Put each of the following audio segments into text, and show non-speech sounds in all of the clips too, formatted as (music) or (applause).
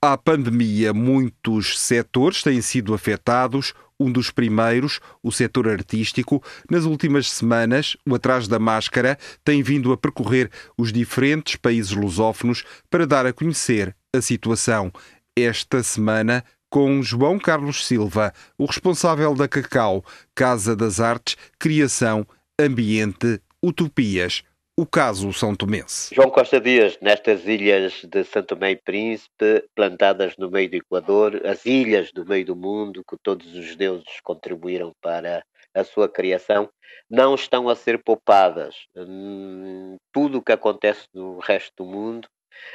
À pandemia, muitos setores têm sido afetados. Um dos primeiros, o setor artístico, nas últimas semanas, o Atrás da Máscara tem vindo a percorrer os diferentes países lusófonos para dar a conhecer a situação. Esta semana, com João Carlos Silva, o responsável da Cacau, Casa das Artes, Criação, Ambiente, Utopias o caso São Tomense. João Costa Dias, nestas ilhas de Santo Tomé e Príncipe, plantadas no meio do Equador, as ilhas do meio do mundo, que todos os deuses contribuíram para a sua criação, não estão a ser poupadas. Hum, tudo o que acontece no resto do mundo,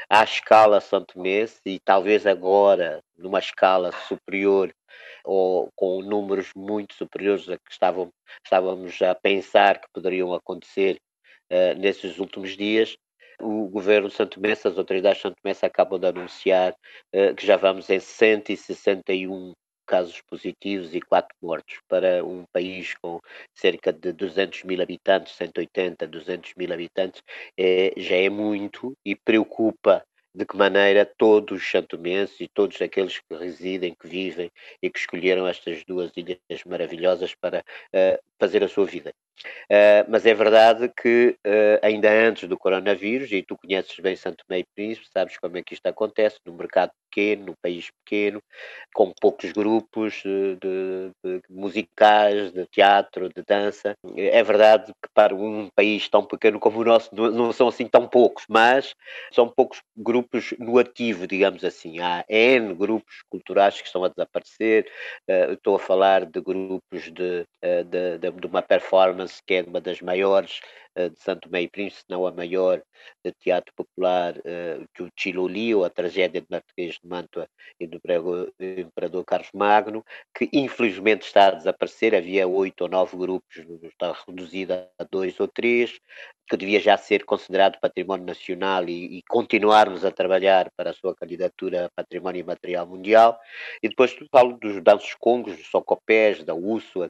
à escala santomense, e talvez agora numa escala superior ou com números muito superiores a que estavam, estávamos a pensar que poderiam acontecer uh, nesses últimos dias. O governo Santo Messa, as autoridades Santo Messa acabam de anunciar uh, que já vamos em 161 casos positivos e 4 mortos para um país com cerca de 200 mil habitantes, 180, 200 mil habitantes, é, já é muito e preocupa de que maneira todos os santomenses e todos aqueles que residem, que vivem e que escolheram estas duas ilhas maravilhosas para uh, fazer a sua vida. Uh, mas é verdade que uh, ainda antes do coronavírus, e tu conheces bem Santo Meio Príncipe, sabes como é que isto acontece, no mercado pequeno, no país pequeno, com poucos grupos de, de, de musicais, de teatro, de dança. É verdade que para um país tão pequeno como o nosso não, não são assim tão poucos, mas são poucos grupos no ativo, digamos assim. Há N grupos culturais que estão a desaparecer, uh, estou a falar de grupos de, de, de uma performance que é uma das maiores uh, de Santo Meio Príncipe, se não a maior de teatro popular, uh, que o ou a tragédia de Marquês de Mantua e do Imperador Carlos Magno, que infelizmente está a desaparecer, havia oito ou nove grupos, está reduzida a dois ou três, que devia já ser considerado património nacional e, e, continuarmos a trabalhar para a sua candidatura a património imaterial mundial. E depois falo dos danços congos, dos socopés, da úrsula,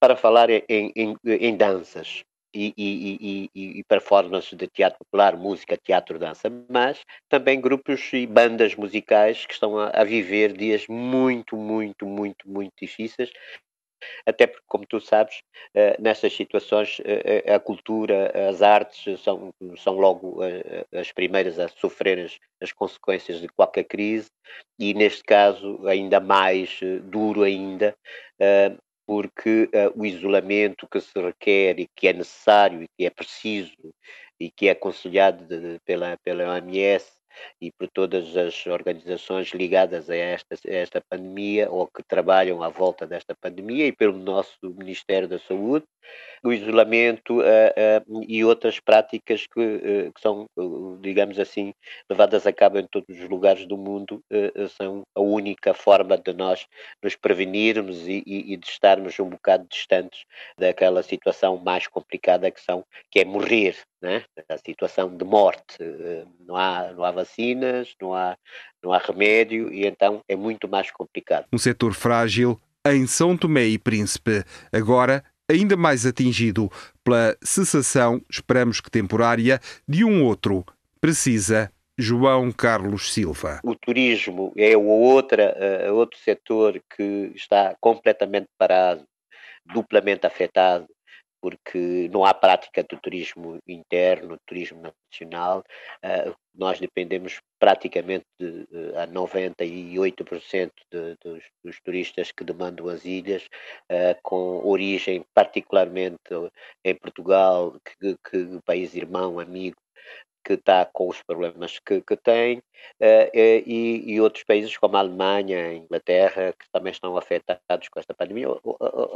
para falar em, em, em danças e, e, e, e, performances de teatro popular, música, teatro, dança, mas também grupos e bandas musicais que estão a, a viver dias muito, muito, muito, muito difíceis. Até porque, como tu sabes, uh, nessas situações uh, a cultura, as artes são, são logo as primeiras a sofrer as, as, consequências de qualquer crise e, neste caso, ainda mais duro ainda, porque uh, o isolamento que se requer e que é necessário e que é preciso e que é aconselhado de, pela, pela OMS e por todas as organizações ligadas a esta, a esta pandemia ou que trabalham à volta desta pandemia e pelo nosso Ministério da Saúde, o isolamento uh, uh, e outras práticas que, uh, que, são, digamos assim, levadas a cabo em todos os lugares do mundo, são a única forma de nós nos prevenirmos e, e, e, de estarmos um bocado distantes daquela situação mais complicada que, são, que é morrer, né? a situação de morte. Não há, não há vacinas, não há, não há remédio e então é muito mais complicado. Um setor frágil em São Tomé e Príncipe. Agora ainda mais atingido pela cessação, esperamos que temporária, de um outro. Precisa João Carlos Silva. O turismo é o outra, uh, outro setor que está completamente parado, duplamente afetado porque não há prática do turismo interno, turismo nacional. Uh, nós dependemos praticamente de, de, a 98% de, dos, dos, turistas que demandam as ilhas, uh, com origem particularmente em Portugal, que, que país irmão, amigo, que está com os problemas que, que tem, uh, e, e, outros países como a Alemanha, a Inglaterra, que também estão afetados com esta pandemia,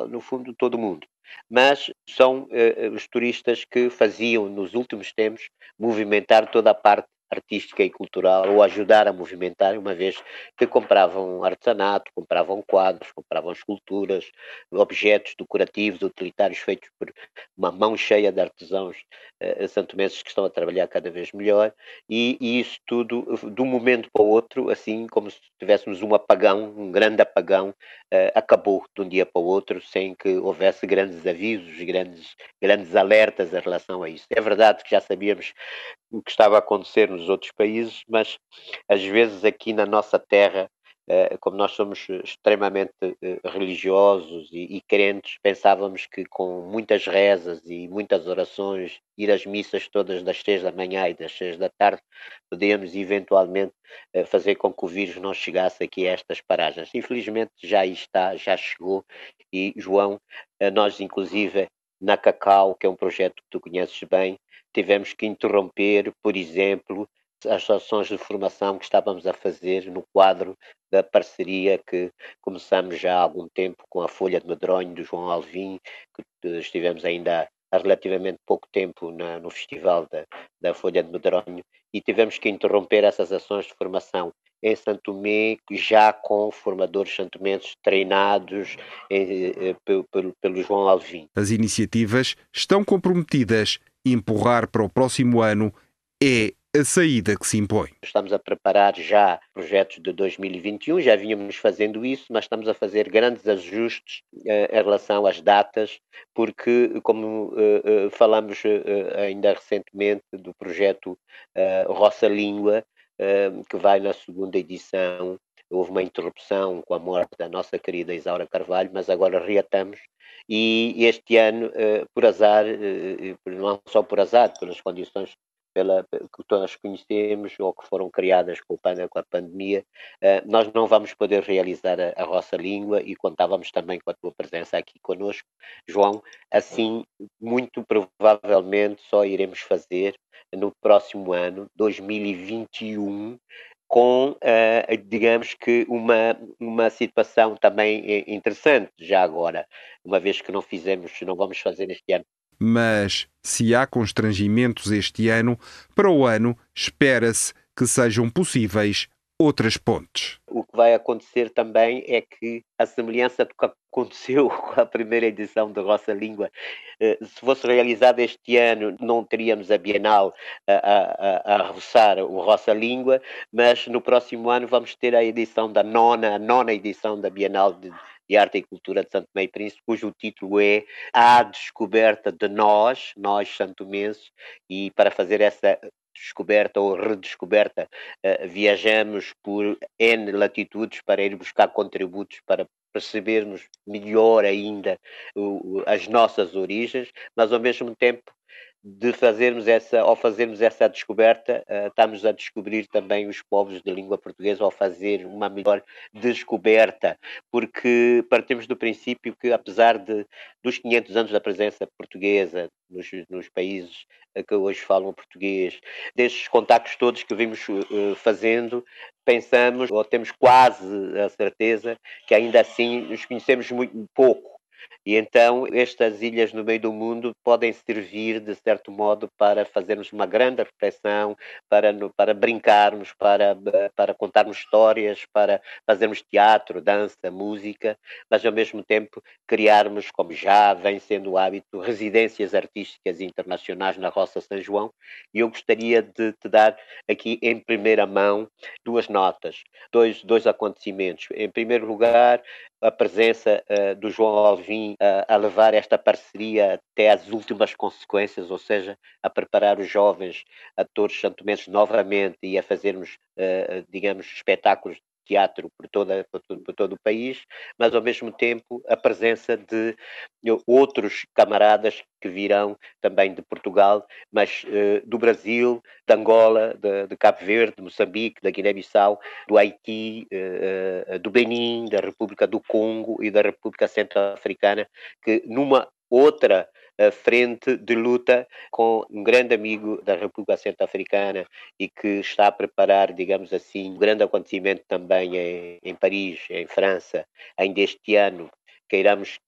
no fundo todo o mundo. Mas são uh, os turistas que faziam nos últimos tempos movimentar toda a parte artística e cultural ou ajudar a movimentar, uma vez que compravam artesanato, compravam quadros, compravam esculturas, objetos decorativos, utilitários feitos por uma mão cheia de artesãos uh, santomenses que estão a trabalhar cada vez melhor e, e, isso tudo de um momento para o outro, assim como se tivéssemos um apagão, um grande apagão, uh, acabou de um dia para o outro sem que houvesse grandes avisos, grandes, grandes alertas em relação a isso. É verdade que já sabíamos o que estava a acontecer nos outros países, mas às vezes aqui na nossa terra, eh, como nós somos extremamente eh, religiosos e, crentes, pensávamos que com muitas rezas e muitas orações, ir às missas todas das seis da manhã e das seis da tarde, podíamos eventualmente eh, fazer com que o vírus não chegasse aqui a estas paragens. Infelizmente já está, já chegou e João, nós inclusive na Cacau, que é um projeto que tu conheces bem, tivemos que interromper, por exemplo, as ações de formação que estávamos a fazer no quadro da parceria que começamos já há algum tempo com a Folha de Medronho do João Alvim, que estivemos ainda há relativamente pouco tempo na, no festival da, da Folha de Medronho e tivemos que interromper essas ações de formação em Santo Tomé, já com formadores santomenses treinados eh, eh, pelo, pelo João Alvim. As iniciativas estão comprometidas empurrar para o próximo ano é a saída que se impõe. Estamos a preparar já projetos de 2021, já vínhamos fazendo isso, mas estamos a fazer grandes ajustes uh, em relação às datas, porque, como uh, uh, falamos ainda recentemente do projeto Roça Língua, que vai na segunda edição, houve uma interrupção com a morte da nossa querida Isaura Carvalho, mas agora reatamos e este ano, uh, por azar, uh, não só por azar, pelas condições pela, que todas conhecemos ou que foram criadas com, a pandemia, nós não vamos poder realizar a, a nossa língua e contávamos também com a tua presença aqui conosco, João. Assim, muito provavelmente só iremos fazer no próximo ano, 2021, com, uh, digamos que, uma, uma situação também interessante já agora, uma vez que não fizemos, não vamos fazer este ano. Mas se há constrangimentos este ano, para o ano espera-se que sejam possíveis outras pontes. O que vai acontecer também é que a semelhança do que aconteceu (laughs) com a primeira edição da Roça Língua, eh, se fosse realizada este ano, não teríamos a Bienal a, a, a roçar o Roça Língua, mas no próximo ano vamos ter a edição da nona, a nona edição da Bienal de, de Arte e Cultura de Santo Meio Príncipe, cujo título é A Descoberta de Nós, Nós Santomenses, e para fazer essa descoberta ou redescoberta, uh, viajamos por N latitudes para ir buscar contributos para percebermos melhor ainda uh, as nossas origens, mas ao mesmo tempo de fazermos essa, ao fazermos essa descoberta, uh, estamos a descobrir também os povos de língua portuguesa, ao fazer uma melhor descoberta, porque partimos do princípio que, apesar de, dos 500 anos da presença portuguesa nos, nos países que hoje falam português, destes contactos todos que vimos uh, fazendo, pensamos, ou temos quase a certeza, que ainda assim nos conhecemos muito pouco e então estas ilhas no meio do mundo podem servir, de certo modo, para fazermos uma grande reflexão, para, para brincarmos, para, para contarmos histórias, para fazermos teatro, dança, música, mas ao mesmo tempo criarmos, como já vem sendo o hábito, residências artísticas internacionais na Roça São João. E eu gostaria de te dar aqui em primeira mão duas notas, dois, dois acontecimentos. Em primeiro lugar, a presença uh, do João Alvim uh, a levar esta parceria até às últimas consequências, ou seja, a preparar os jovens atores santomenses novamente e a fazermos, uh, digamos, espetáculos teatro por, toda, por, por, todo o país, mas ao mesmo tempo a presença de outros camaradas que virão também de Portugal, mas uh, do Brasil, de Angola, de, de, Cabo Verde, de Moçambique, da Guiné-Bissau, do Haiti, uh, do Benin, da República do Congo e da República Centro-Africana, que numa outra frente de luta com um grande amigo da República Centro-Africana e que está a preparar, digamos assim, um grande acontecimento também em, em Paris, em França, ainda este ano. Queiramos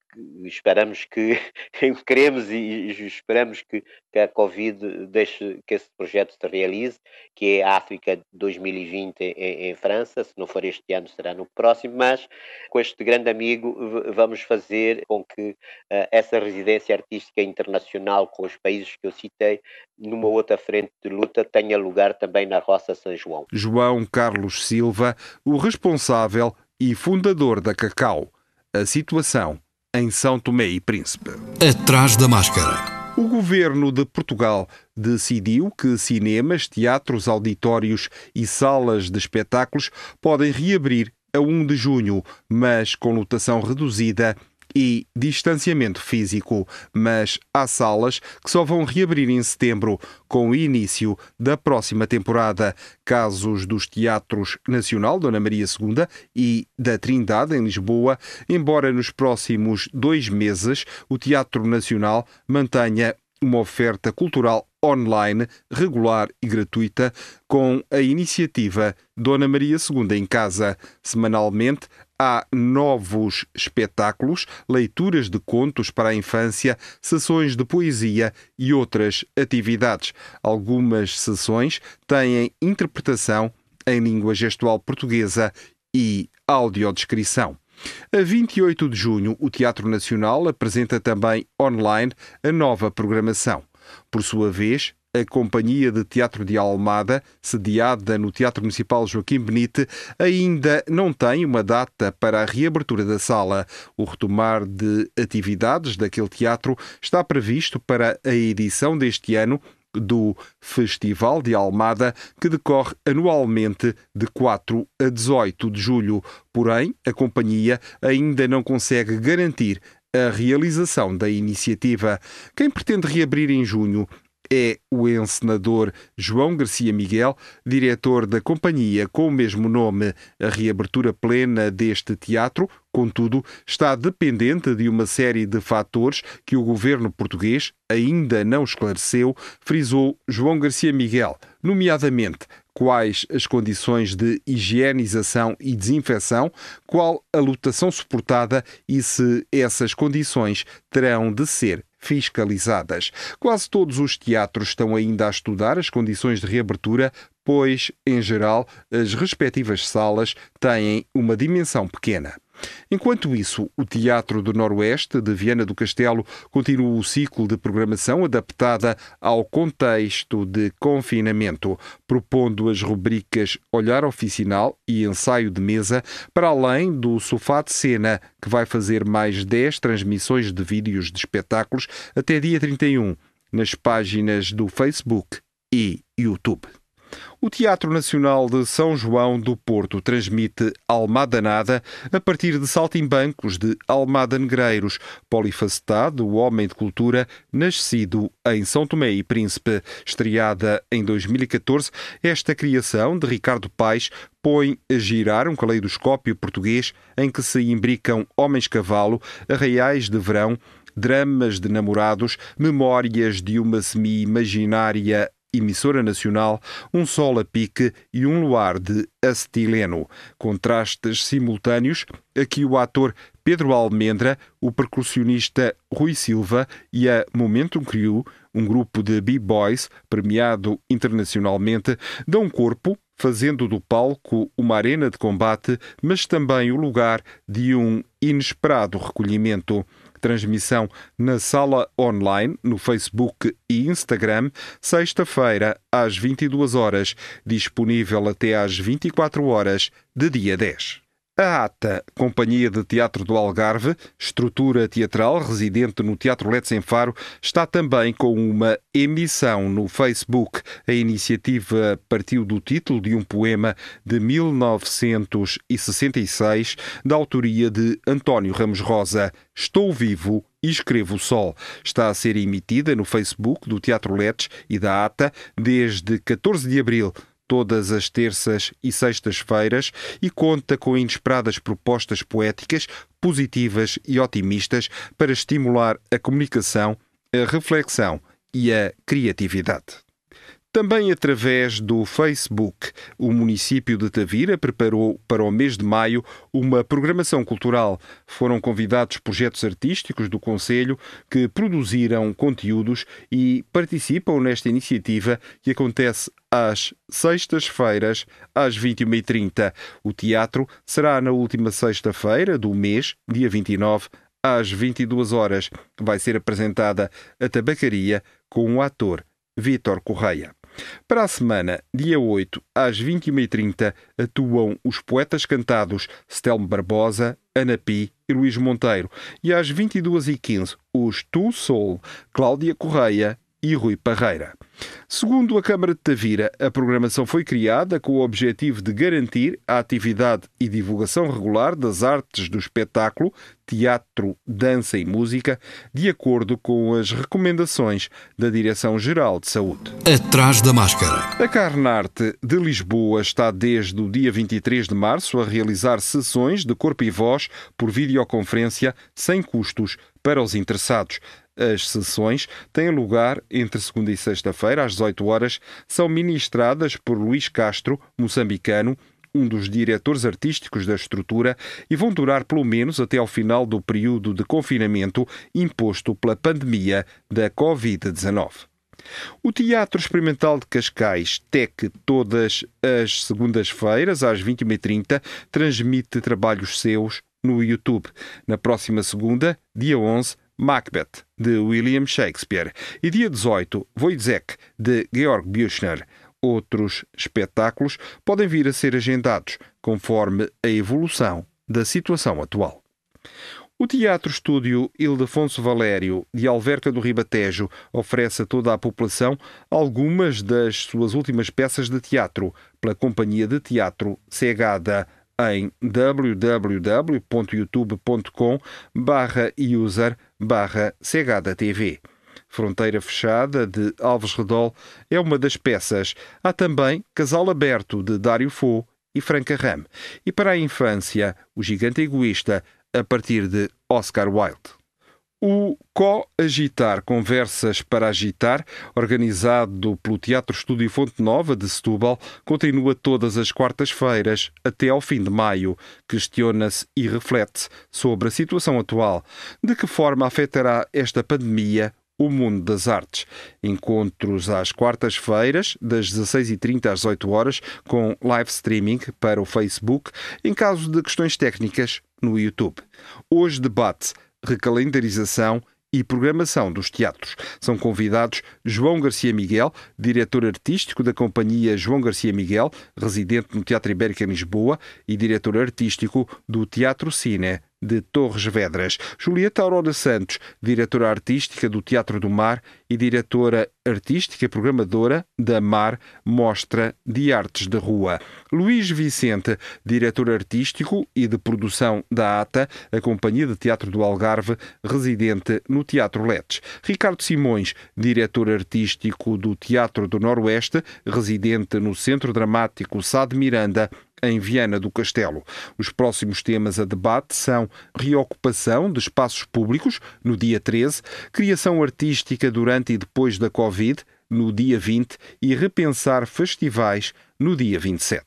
esperamos que (laughs) queremos e esperamos que, que, a Covid deixe que esse projeto se realize, que é a África 2020 em, em, França, se não for este ano será no próximo, mas com este grande amigo vamos fazer com que uh, essa residência artística internacional com os países que eu citei, numa outra frente de luta, tenha lugar também na Roça São João. João Carlos Silva, o responsável e fundador da Cacau. A situação em São Tomé e Príncipe. Atrás da máscara. O governo de Portugal decidiu que cinemas, teatros, auditórios e salas de espetáculos podem reabrir a 1 de junho, mas com lotação reduzida e distanciamento físico, mas há salas que só vão reabrir em setembro, com o início da próxima temporada. Casos dos Teatros Nacional Dona Maria II e da Trindade, em Lisboa, embora nos próximos dois meses o Teatro Nacional mantenha uma oferta cultural online, regular e gratuita, com a iniciativa Dona Maria II em Casa. Semanalmente, há novos espetáculos, leituras de contos para a infância, sessões de poesia e outras atividades. Algumas sessões têm interpretação em língua gestual portuguesa e audiodescrição. A 28 de junho, o Teatro Nacional apresenta também online a nova programação. Por sua vez, a Companhia de Teatro de Almada, sediada no Teatro Municipal Joaquim Benite, ainda não tem uma data para a reabertura da sala. O retomar de atividades daquele teatro está previsto para a edição deste ano do Festival de Almada, que decorre anualmente de 4 a 18 de julho. Porém, a companhia ainda não consegue garantir a realização da iniciativa. Quem pretende reabrir em junho é o encenador João Garcia Miguel, diretor da companhia com o mesmo nome. A reabertura plena deste teatro, contudo, está dependente de uma série de fatores que o governo português ainda não esclareceu, frisou João Garcia Miguel, nomeadamente quais as condições de higienização e desinfecção, qual a lotação suportada e se essas condições terão de ser fiscalizadas. Quase todos os teatros estão ainda a estudar as condições de reabertura, pois, em geral, as respectivas salas têm uma dimensão pequena. Enquanto isso, o Teatro do Noroeste de Viana do Castelo continua o ciclo de programação adaptada ao contexto de confinamento, propondo as rubricas Olhar Oficinal e Ensaio de Mesa, para além do Sofá de Cena, que vai fazer mais 10 transmissões de vídeos de espetáculos até dia 31, nas páginas do Facebook e YouTube. O Teatro Nacional de São João do Porto transmite Almada Nada a partir de saltimbancos de Almada Negreiros, polifacetado, homem de cultura, nascido em São Tomé e Príncipe. Estreada em 2014, esta criação de Ricardo Paes põe a girar um caleidoscópio português em que se imbricam homens-cavalo, arraiais de verão, dramas de namorados, memórias de uma semi-imaginária emissora nacional, um sol a pique e um luar de acetileno. Contrastes simultâneos a que o ator Pedro Almendra, o percussionista Rui Silva e a Momentum Crew, um grupo de b-boys premiado internacionalmente, dão corpo fazendo do palco uma arena de combate, mas também o lugar de um inesperado recolhimento transmissão na sala online, no Facebook e Instagram, sexta-feira às 22 horas, disponível até às 24 horas de dia 10. A ATA, Companhia de Teatro do Algarve, estrutura teatral residente no Teatro Let's em Faro, está também com uma emissão no Facebook. A iniciativa partiu do título de um poema de 1966, da autoria de António Ramos Rosa, Estou Vivo e Escrevo o Sol. Está a ser emitida no Facebook do Teatro Let's e da ATA desde 14 de abril todas as terças e sextas-feiras e conta com inesperadas propostas poéticas, positivas e otimistas para estimular a comunicação, a reflexão e a criatividade. Também através do Facebook, o município de Tavira preparou para o mês de maio uma programação cultural. Foram convidados projetos artísticos do Conselho que produziram conteúdos e participam nesta iniciativa que acontece às sextas-feiras, às 21h30. O teatro será na última sexta-feira do mês, dia 29, às 22 horas. Vai ser apresentada a tabacaria com o ator Vítor Correia. Para a semana, dia 8, às 21h30, atuam os poetas cantados Stelmo Barbosa, Ana Pi e Luís Monteiro. E às 22h15, os Tu Soul, Cláudia Correia e Rui Parreira. Segundo a Câmara de Tavira, a programação foi criada com o objetivo de garantir a atividade e divulgação regular das artes do espetáculo, teatro, dança e música, de acordo com as recomendações da Direção-Geral de Saúde. Atrás da máscara. A Carnarte de Lisboa está desde o dia 23 de março a realizar sessões de corpo e voz por videoconferência sem custos para os interessados. As sessões têm lugar entre segunda e sexta-feira, às 18 horas, são ministradas por Luís Castro, moçambicano, um dos diretores artísticos da estrutura, e vão durar pelo menos até ao final do período de confinamento imposto pela pandemia da Covid-19. O Teatro Experimental de Cascais, TEC, todas as segundas-feiras, às 21h30, transmite trabalhos seus no YouTube. Na próxima segunda, dia 11, Macbeth, de William Shakespeare, e dia 18, Wojciech, de Georg Büchner. Outros espetáculos podem vir a ser agendados conforme a evolução da situação atual. O Teatro Estúdio Ildefonso Valério, de Alverca do Ribatejo, oferece a toda a população algumas das suas últimas peças de teatro, pela Companhia de Teatro Cegada em www.youtube.com barra user barra TV. Fronteira Fechada, de Alves Redol, é uma das peças. Há também Casal Aberto, de Dário Fo e Franca Ram. E para a infância, O Gigante Egoísta, a partir de Oscar Wilde. O Co-Agitar Conversas para Agitar, organizado pelo Teatro Estúdio Fonte Nova de Setúbal, continua todas as quartas-feiras até ao fim de maio. Questiona-se e reflete sobre a situação atual. De que forma afetará esta pandemia o mundo das artes. Encontros às quartas-feiras, das 16h30 às 18 horas, com live streaming para o Facebook, em caso de questões técnicas, no YouTube. Hoje debate recalendarização e programação dos teatros. São convidados João Garcia Miguel, diretor artístico da Companhia João Garcia Miguel, residente no Teatro Ibérico em Lisboa, e diretor artístico do Teatro Cine de Torres Vedras. Julieta Aurora Santos, diretora artística do Teatro do Mar e diretora artística programadora da Mar Mostra de Artes de Rua. Luís Vicente, diretor artístico e de produção da ATA, a Companhia de Teatro do Algarve, residente no Teatro Letes. Ricardo Simões, diretor artístico do Teatro do Noroeste, residente no Centro Dramático Sá de Miranda, em Viana do Castelo. Os próximos temas a debate são reocupação de espaços públicos, no dia 13, criação artística durante e depois da Covid, no dia 20, e repensar festivais, no dia 27.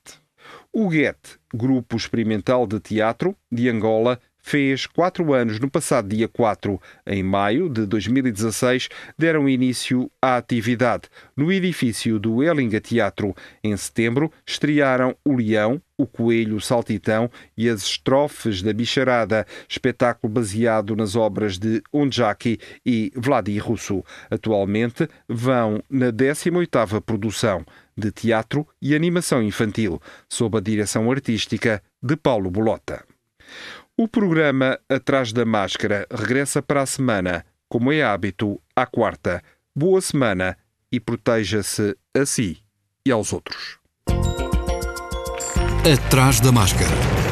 O GET, Grupo Experimental de Teatro de Angola, fez quatro anos no passado dia 4. Em maio de 2016, deram início à atividade no edifício do Elinga Teatro. Em setembro, estrearam O Leão, o Coelho o Saltitão e as Estrofes da Bicharada, espetáculo baseado nas obras de Onjaki e Vladi Russo. Atualmente vão na 18ª produção de teatro e animação infantil, sob a direção artística de Paulo Bolota. O programa Atrás da Máscara regressa para a semana, como é hábito, à quarta. Boa semana e proteja-se a si e aos outros. Atrás da Máscara.